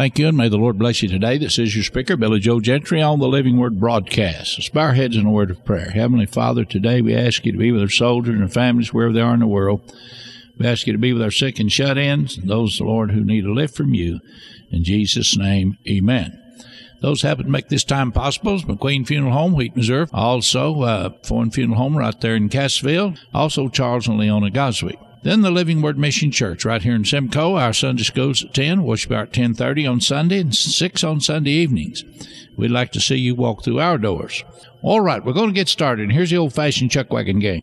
Thank you, and may the Lord bless you today. This is your speaker, Billy Joe Gentry, on the Living Word broadcast. Let's bow our heads in a word of prayer. Heavenly Father, today we ask you to be with our soldiers and their families wherever they are in the world. We ask you to be with our sick and shut ins, and those, Lord, who need a lift from you. In Jesus' name, amen. Those happen to make this time possible is McQueen Funeral Home, Wheaton, Missouri. Also, uh, Fohn Funeral Home right there in Cassville. Also, Charles and Leona Goswick. Then the Living Word Mission Church right here in Simcoe. Our Sunday schools at 10, worship at 10.30 on Sunday and 6 on Sunday evenings. We'd like to see you walk through our doors. All right, we're going to get started. Here's the old-fashioned Chuck Wagon Gang.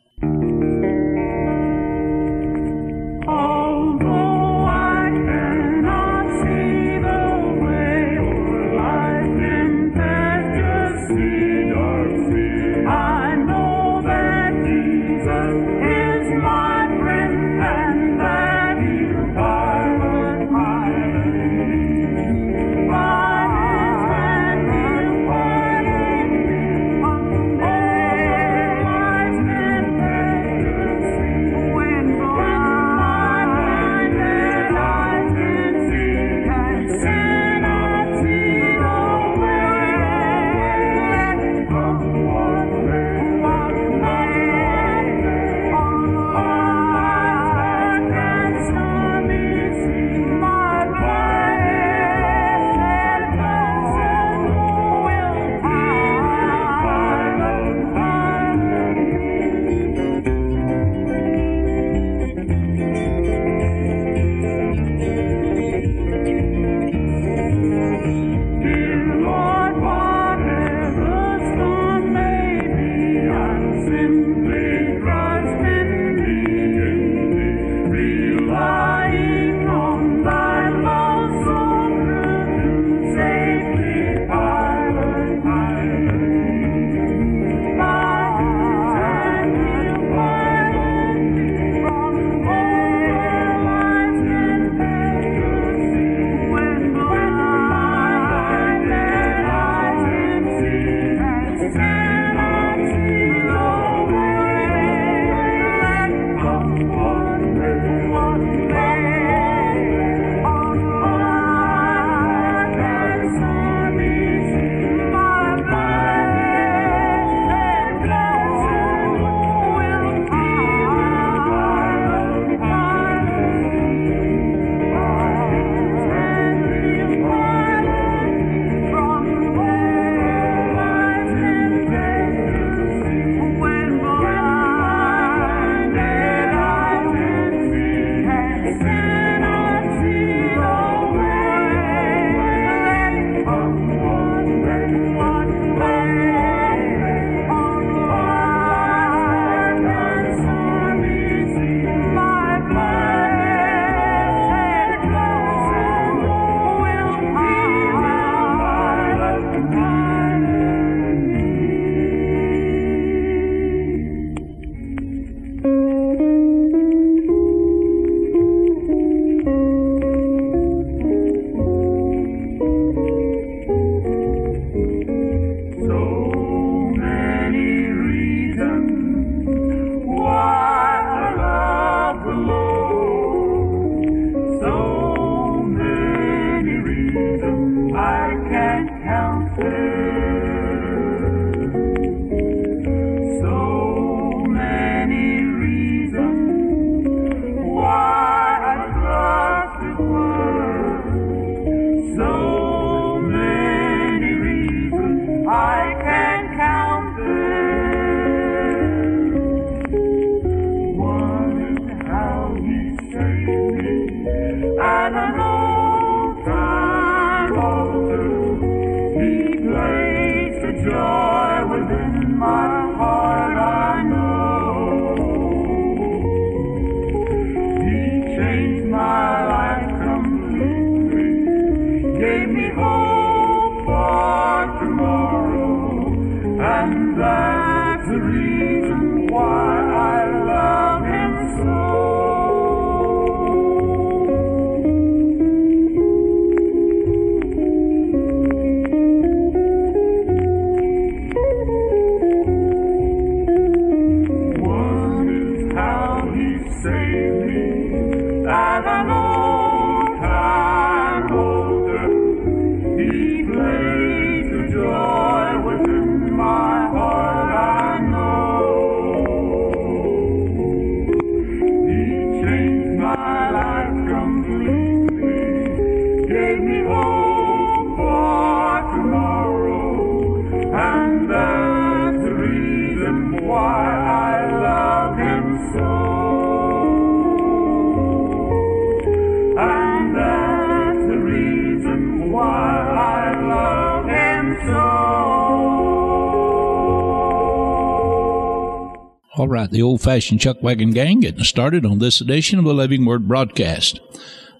All right, the old fashioned Chuck Wagon Gang getting started on this edition of the Living Word broadcast.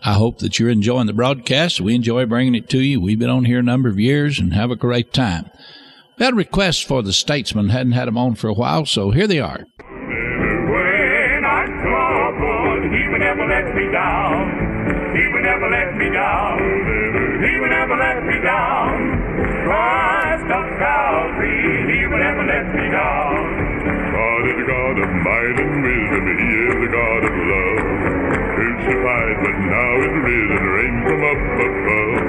I hope that you're enjoying the broadcast. We enjoy bringing it to you. We've been on here a number of years and have a great time. We had a request for the Statesmen, hadn't had them on for a while, so here they are. When I'm troubled, he will never let me down. He will never let me down. He will never let me down. Christ of Calvary, he will never let me down. Of might and wisdom. He is the God of love. Crucified, but now is risen, reigns from up above.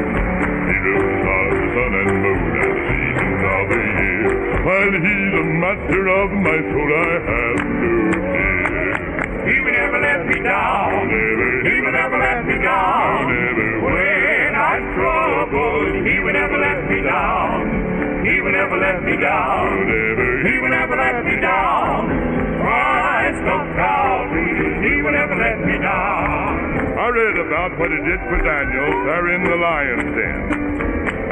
He rules the stars, the sun and moon, and the seasons of the year. While he's the master of my soul, I have no fear. He will never let me down. Never, He will never let me down. never, When I'm troubled, he will never let me down. He will never let me down. never, He will never let me down. Christ of Calvary, he will never let me down. I read about what he did for Daniel there in the lion's den.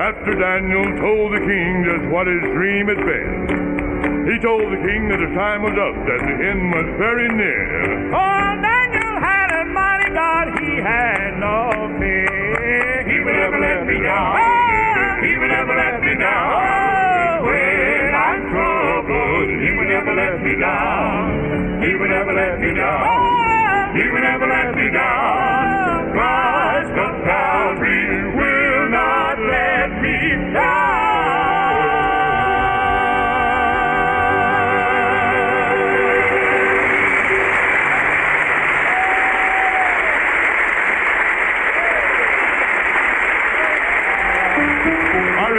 After Daniel told the king just what his dream had been, he told the king that the time was up, that the end was very near. Oh, Daniel had a mighty God, he had no fear. He will never let me down. Oh, he will never let me down. When I'm troubled, he will never let me down. He will never let me down. He will never let me down.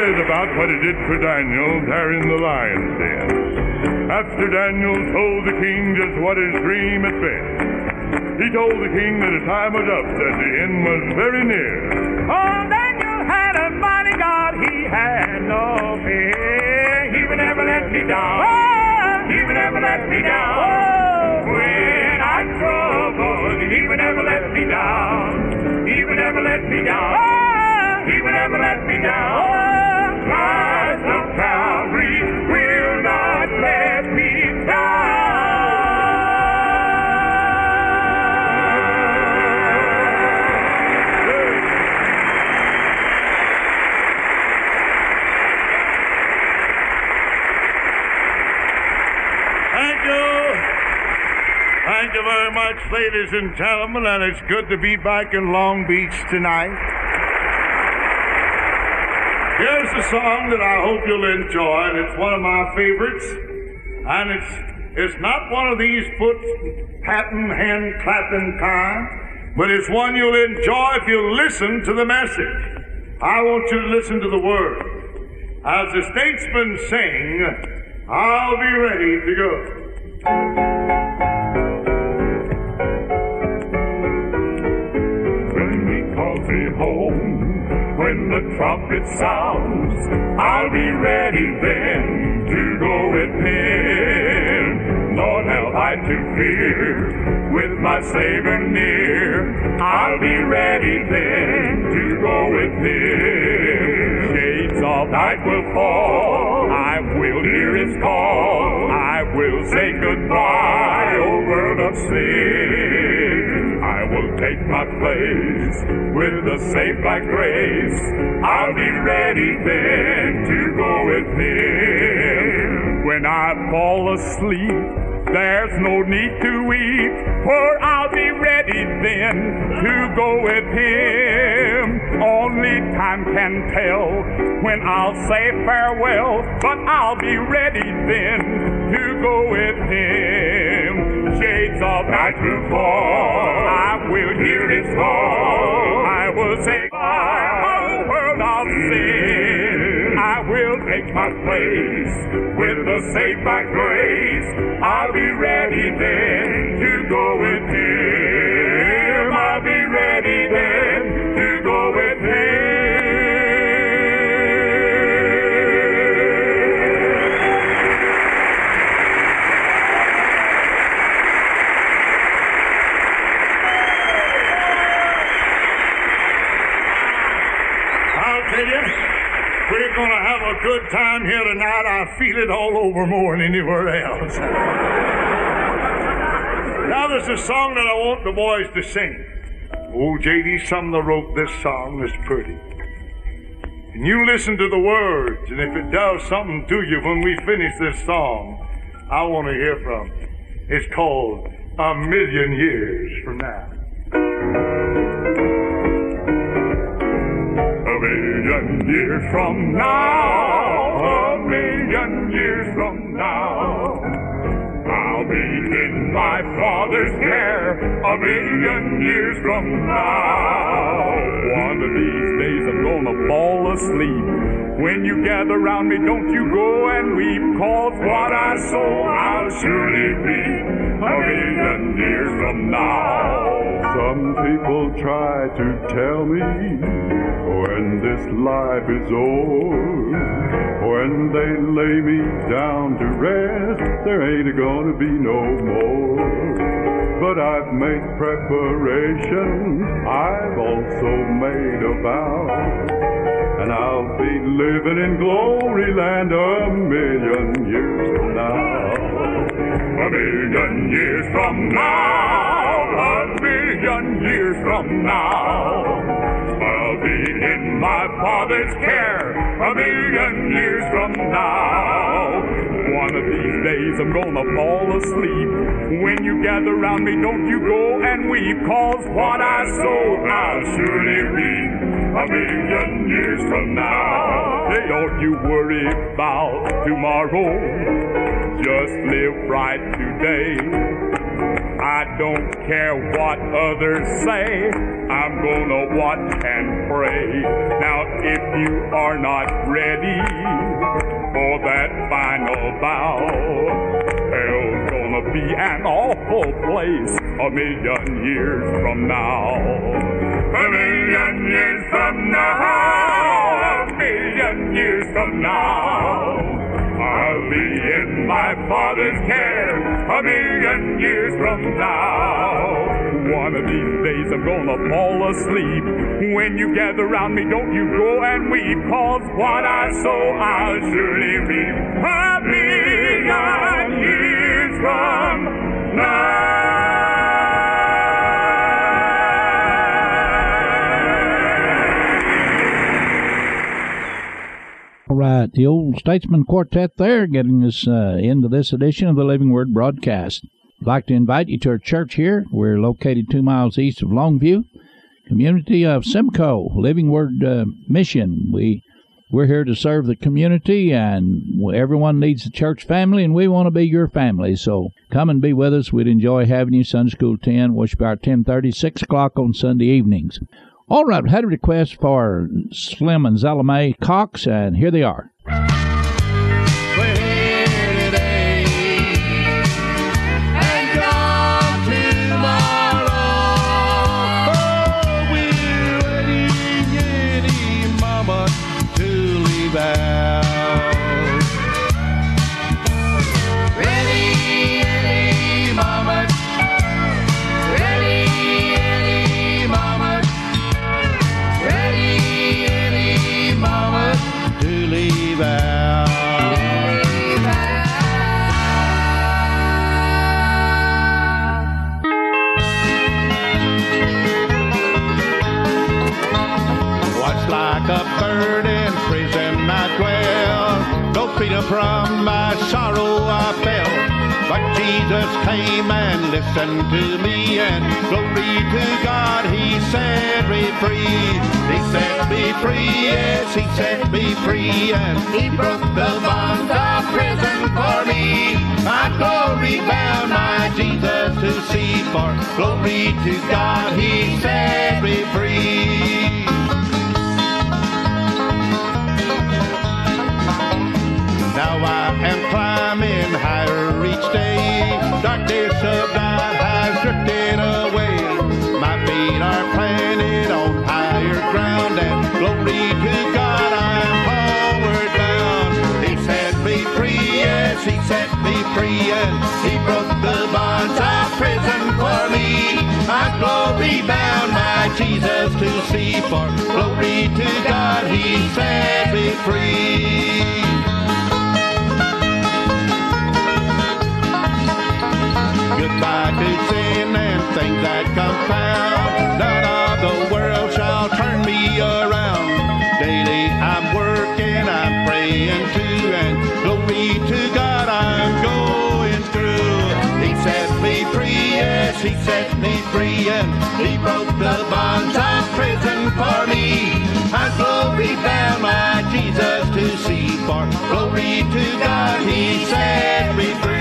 I read about what he did for Daniel there in the lion's den. After Daniel told the king just what his dream had been, he told the king that the time was up, that the end was very near. Oh, Daniel had a mighty God, he had no fear. He would never let me down. Oh! He would never let me down. Oh! When I'm troubled, he would never let me down. He would never let me down. He would never let me down. Oh, Christ of Calvary will not let me down. Thank you. Thank you very much, ladies and gentlemen, and it's good to be back in Long Beach tonight. Here's a song that I hope you'll enjoy, and it's one of my favorites. And it's it's not one of these foot patting, hand clapping kind, but it's one you'll enjoy if you listen to the message. I want you to listen to the word. As the statesmen sing, I'll be ready to go. When the trumpet sounds, I'll be ready then to go with him. Nor have I to fear, with my Savior near, I'll be ready then to go with him. Shades of night will fall, I will hear his call, I will say goodbye, O world of sin. Take my place with the saved by grace. I'll be ready then to go with him. When I fall asleep, there's no need to weep, for I'll be ready then to go with him. Only time can tell when I'll say farewell, but I'll be ready then to go with him. Shades of night will fall, I will hear his call. I will say, my oh world of sin. I will take my place with the saved by grace. I'll be ready then to go with him. I'll be ready then to go with him. Time here tonight. I feel it all over more than anywhere else. now, there's a song that I want the boys to sing. Oh, Old J.D. Sumner wrote this song It's pretty. And you listen to the words, and if it does something to you when we finish this song, I want to hear from. you. It's called A Million Years From Now. Million years from now, a million years from now, I'll be in my Father's care. A million years from now, One of these days I'm gonna fall asleep. When you gather round me, don't you go and weep, cause what I sow I'll surely reap. A million years from now. Some people try to tell me when this life is o'er, when they lay me down to rest, there ain't gonna be no more. But I've made preparations, I've also made a vow, and I'll be living in glory land a million years from now. a million years from now, million years from now. I'll be in my Father's care a million years from now. One of these days I'm gonna fall asleep. When you gather round me, don't you go and weep, cause what I sow I'll surely reap a million years from now. Hey, don't you worry about tomorrow. Just live right today. I don't care what others say. I'm gonna watch and pray. Now, if you are not ready for that final bow, hell's gonna be an awful place a million years from now. A million years from now, a million years from now. I'll be in my Father's care a million years from now. One of these days I'm gonna fall asleep. When you gather round me, don't you go and weep, cause what I sow I'll surely reap. A million years from now. Right, the old Statesmen Quartet there getting us uh, into this edition of the Living Word broadcast. I'd like to invite you to our church here. We're located two miles east of Longview, community of Simcoe Living Word uh, Mission. We we're here to serve the community, and everyone needs a church family, and we want to be your family. So come and be with us. We'd enjoy having you. Sunday school ten, worship hour ten thirty, six o'clock on Sunday evenings. All right, we had a request for Slim and Zalame Cox, and here they are. He broke the bonds of prison for me. My glory bound my Jesus to see, for glory to God, He glory bound my Jesus to see, for glory to God, He set me free. Goodbye to sin and things that confound. None of the world shall turn me around. Daily I'm working, I'm praying too, and glory yes, he set me free, and he broke the bonds of prison for me. And glory bound my Jesus to see, for glory to God he set me free.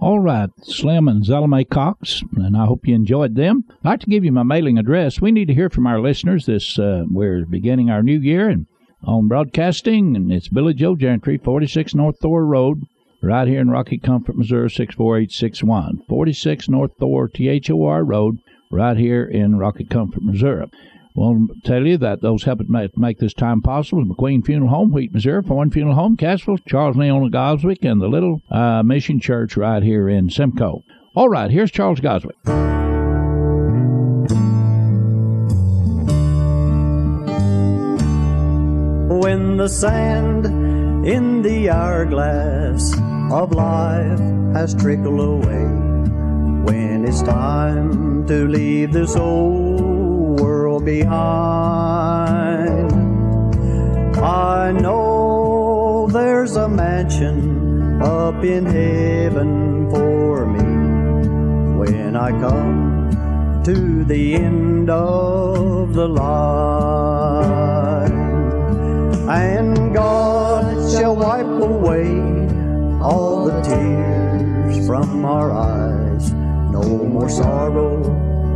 All right, Slim and Zalame Cox, and I hope you enjoyed them. I'd like to give you my mailing address. We need to hear from our listeners. This uh, we're beginning our new year and on broadcasting, and it's Billy Joe Gentry, 46 North Thor Road, right here in Rocky Comfort, Missouri, 64861. 46 North Thor T H O R Road, right here in Rocky Comfort, Missouri. Well, tell you that those helping make, this time possible McQueen Funeral Home, Wheaton, Missouri, Fohn Funeral Home, Cassville, Charles Leon Goswick, and the Little uh, Mission Church right here in Simcoe. All right, here's Charles Goswick. When the sand in the hourglass of life has trickled away, when it's time to leave this old world behind, I know there's a mansion up in heaven for me when I come to the end of the line. And God shall wipe away all the tears from our eyes. No more sorrow,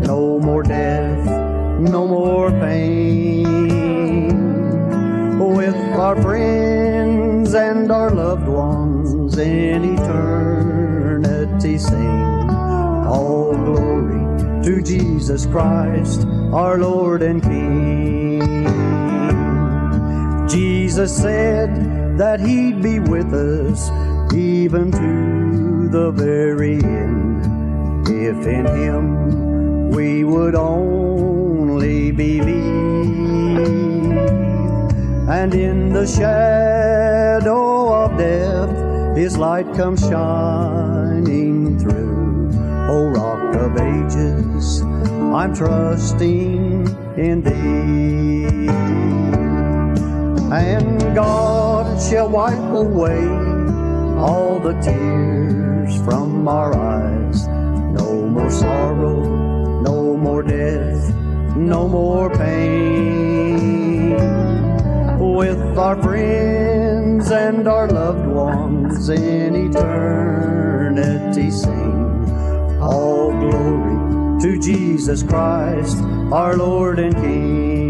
no more death, no more pain. With our friends and our loved ones in eternity sing all glory to Jesus Christ, our Lord and King. Jesus said that He'd be with us even to the very end. If in Him we would only believe. And in the shadow of death, His light comes shining through. O Rock of Ages, I'm trusting in Thee and God shall wipe away all the tears from our eyes. No more sorrow, no more death, no more pain. With our friends and our loved ones in eternity sing all glory to Jesus Christ, our Lord and King.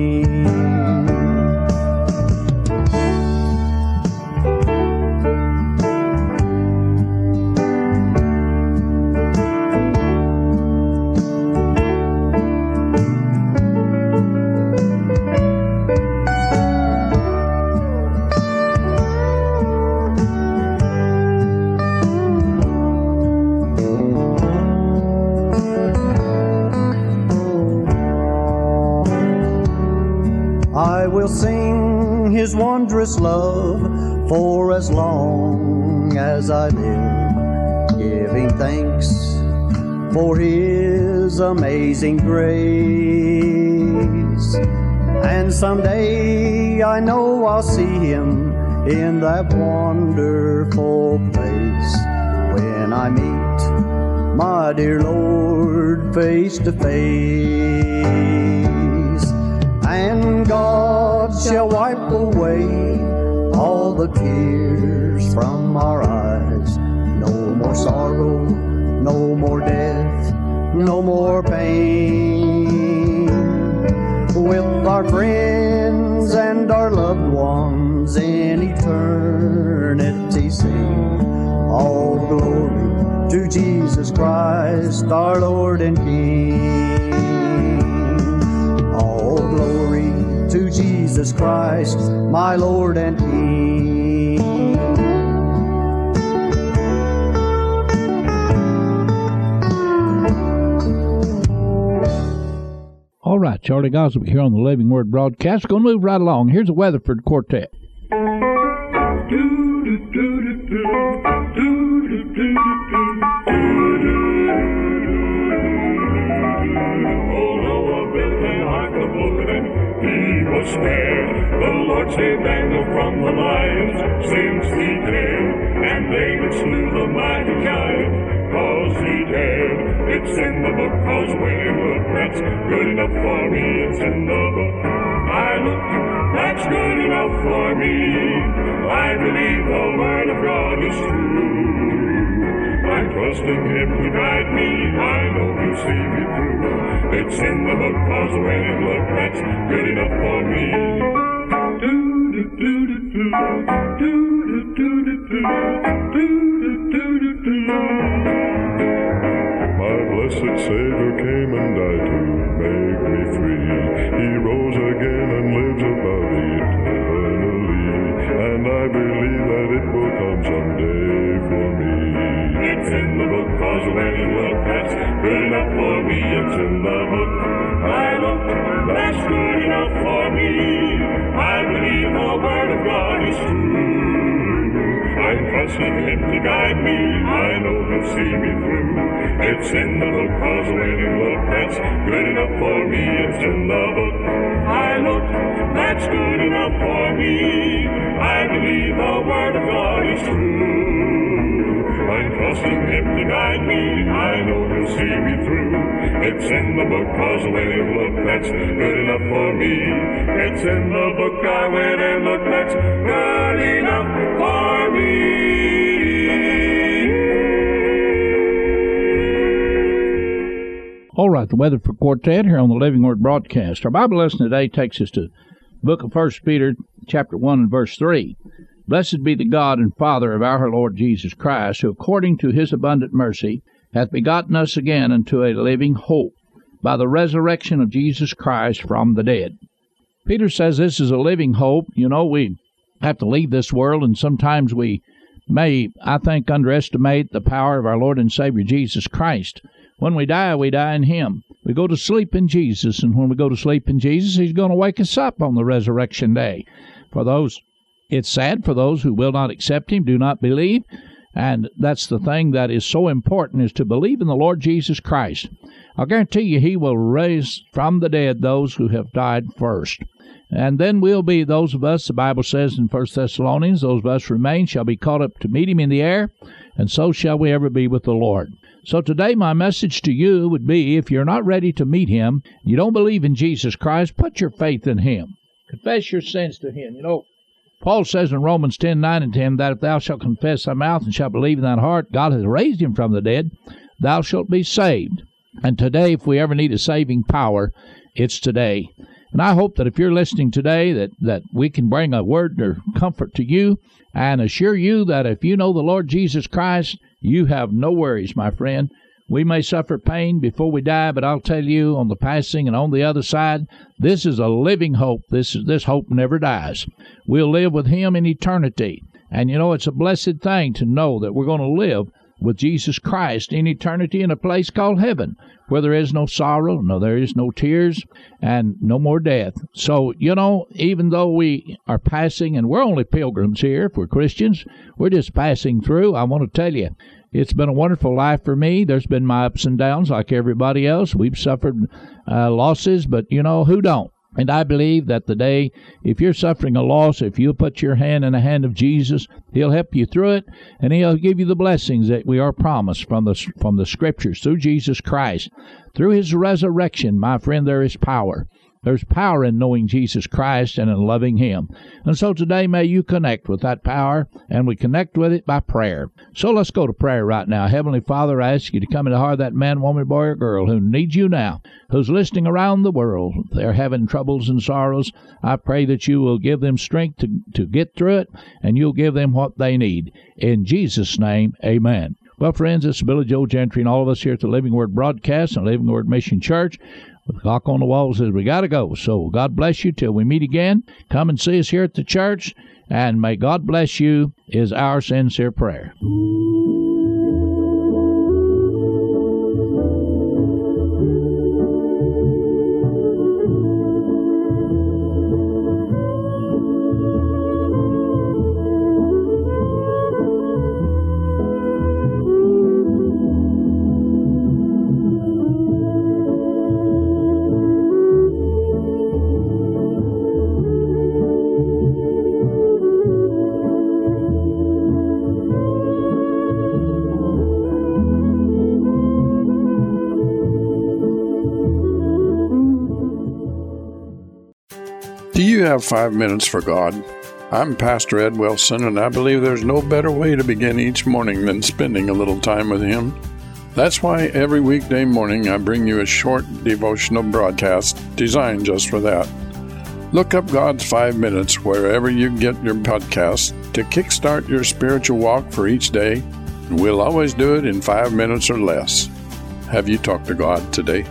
Wondrous love for as long as I live, giving thanks for his amazing grace. And someday I know I'll see him in that wonderful place when I meet my dear Lord face to face and God shall wipe away all the tears from our eyes. No more sorrow, no more death, no more pain. With our friends and our loved ones in eternity sing all glory to Jesus Christ, our Lord and King Jesus Christ, my Lord and King. All All right, Charlie Goswick here on the Living Word broadcast. Going to move right along. Here's a Weatherford Quartet. Was spared. The Lord saved Daniel from the lions since he dared. And David slew the mighty giant cause he dared. It's in the book cause look that's good enough for me. It's in the book. I look, that's good enough for me. I believe the word of God is true. I'm trusting him to guide me. I know he'll see me through. It's in the book, cause when it look, that's good enough for me. It will come someday for me. It's in the book, cause when it look, that's good enough for me. It's in the book. I look, that's good enough for me. I believe the word of God is true. I'm trusting him to guide me. I know he'll see me through. It's in the book, cause when it look, that's good enough for me. It's in the book. I look, that's good enough for me. I believe the word of God is true. I'm trusting him to guide me. I know he'll see me through. It's in the book, cause when it look, that's good enough for me. It's in the book, I went and looked, that's good enough for me. All right, the Weatherford Quartet here on the Living Word broadcast. Our Bible lesson today takes us to book of First Peter, chapter 1 and verse 3. Blessed be the God and Father of our Lord Jesus Christ, who according to his abundant mercy hath begotten us again unto a living hope by the resurrection of Jesus Christ from the dead. Peter says this is a living hope. You know, we have to leave this world, and sometimes we may, I think, underestimate the power of our Lord and Savior Jesus Christ. When we die, we die in Him. We go to sleep in Jesus, and when we go to sleep in Jesus, He's going to wake us up on the resurrection day. For those it's sad for those who will not accept him, do not believe. And that's the thing that is so important is to believe in the Lord Jesus Christ. I'll guarantee you he will raise from the dead those who have died first. And then we'll be those of us, the Bible says in First Thessalonians, those of us remain shall be caught up to meet him in the air, and so shall we ever be with the Lord. So today my message to you would be if you're not ready to meet him, you don't believe in Jesus Christ, put your faith in him. Confess your sins to him. You know, Paul says in Romans 10 9 and 10 that if thou shalt confess thy mouth and shalt believe in thine heart God has raised him from the dead, thou shalt be saved. And today, if we ever need a saving power, it's today. And I hope that if you're listening today, that, that we can bring a word of comfort to you and assure you that if you know the Lord Jesus Christ, you have no worries, my friend. We may suffer pain before we die, but I'll tell you on the passing and on the other side, this is a living hope. This this hope never dies. We'll live with him in eternity. And you know, it's a blessed thing to know that we're going to live with Jesus Christ in eternity in a place called heaven, where there is no sorrow, no there is no tears, and no more death. So, you know, even though we are passing and we're only pilgrims here, if we're Christians, we're just passing through, I want to tell you, it's been a wonderful life for me. There's been my ups and downs like everybody else. We've suffered uh, losses, but you know, who don't? And I believe that the day, if you're suffering a loss, if you put your hand in the hand of Jesus, He'll help you through it, and He'll give you the blessings that we are promised from the from the Scriptures through Jesus Christ, through His resurrection. My friend, there is power. There's power in knowing Jesus Christ and in loving Him. And so today, may you connect with that power, and we connect with it by prayer. So let's go to prayer right now. Heavenly Father, I ask you to come into the heart of that man, woman, boy, or girl who needs you now, who's listening around the world. They're having troubles and sorrows. I pray that you will give them strength to, to get through it, and you'll give them what they need. In Jesus' name, amen. Well, friends, it's Billy Joe Gentry and all of us here at the Living Word Broadcast and Living Word Mission Church. The clock on the wall says we got to go. So God bless you till we meet again. Come and see us here at the church, and may God bless you is our sincere prayer. Have five minutes for God? I'm Pastor Ed Wilson, and I believe there's no better way to begin each morning than spending a little time with Him. That's why every weekday morning I bring you a short devotional broadcast designed just for that. Look up God's Five Minutes wherever you get your podcasts to kickstart your spiritual walk for each day. And we'll always do it in five minutes or less. Have you talked to God today?